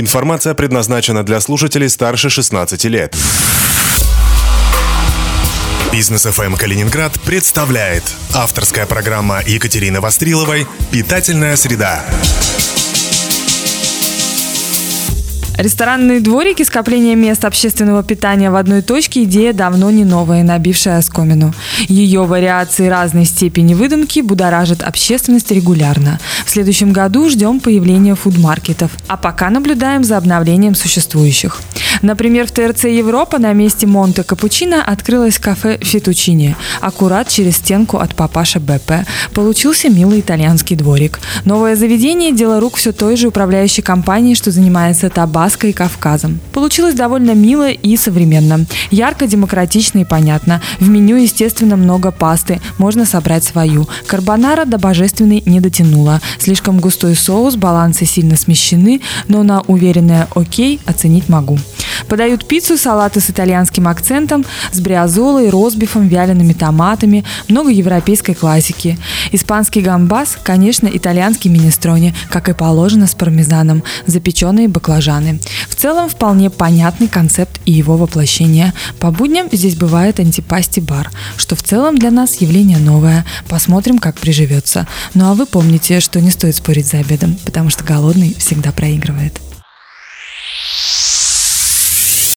Информация предназначена для слушателей старше 16 лет. Бизнес ФМ Калининград представляет авторская программа Екатерины Востриловой «Питательная среда». Ресторанные дворики, скопление мест общественного питания в одной точке – идея давно не новая, набившая оскомину. Ее вариации разной степени выдумки будоражат общественность регулярно. В следующем году ждем появления фудмаркетов, а пока наблюдаем за обновлением существующих. Например, в ТРЦ Европа на месте Монте Капучино открылось кафе Фетучини, аккурат через стенку от папаша БП. Получился милый итальянский дворик. Новое заведение – дело рук все той же управляющей компании, что занимается Табаско и Кавказом. Получилось довольно мило и современно. Ярко, демократично и понятно. В меню, естественно, много пасты. Можно собрать свою. Карбонара до божественной не дотянула. Слишком густой соус, балансы сильно смещены, но на уверенное «окей» оценить могу. Подают пиццу, салаты с итальянским акцентом, с бриозолой, розбифом, вялеными томатами, много европейской классики. Испанский гамбас, конечно, итальянский минестрони, как и положено с пармезаном, запеченные баклажаны. В целом вполне понятный концепт и его воплощение. По будням здесь бывает антипасти-бар, что в целом для нас явление новое. Посмотрим, как приживется. Ну а вы помните, что не стоит спорить за обедом, потому что голодный всегда проигрывает.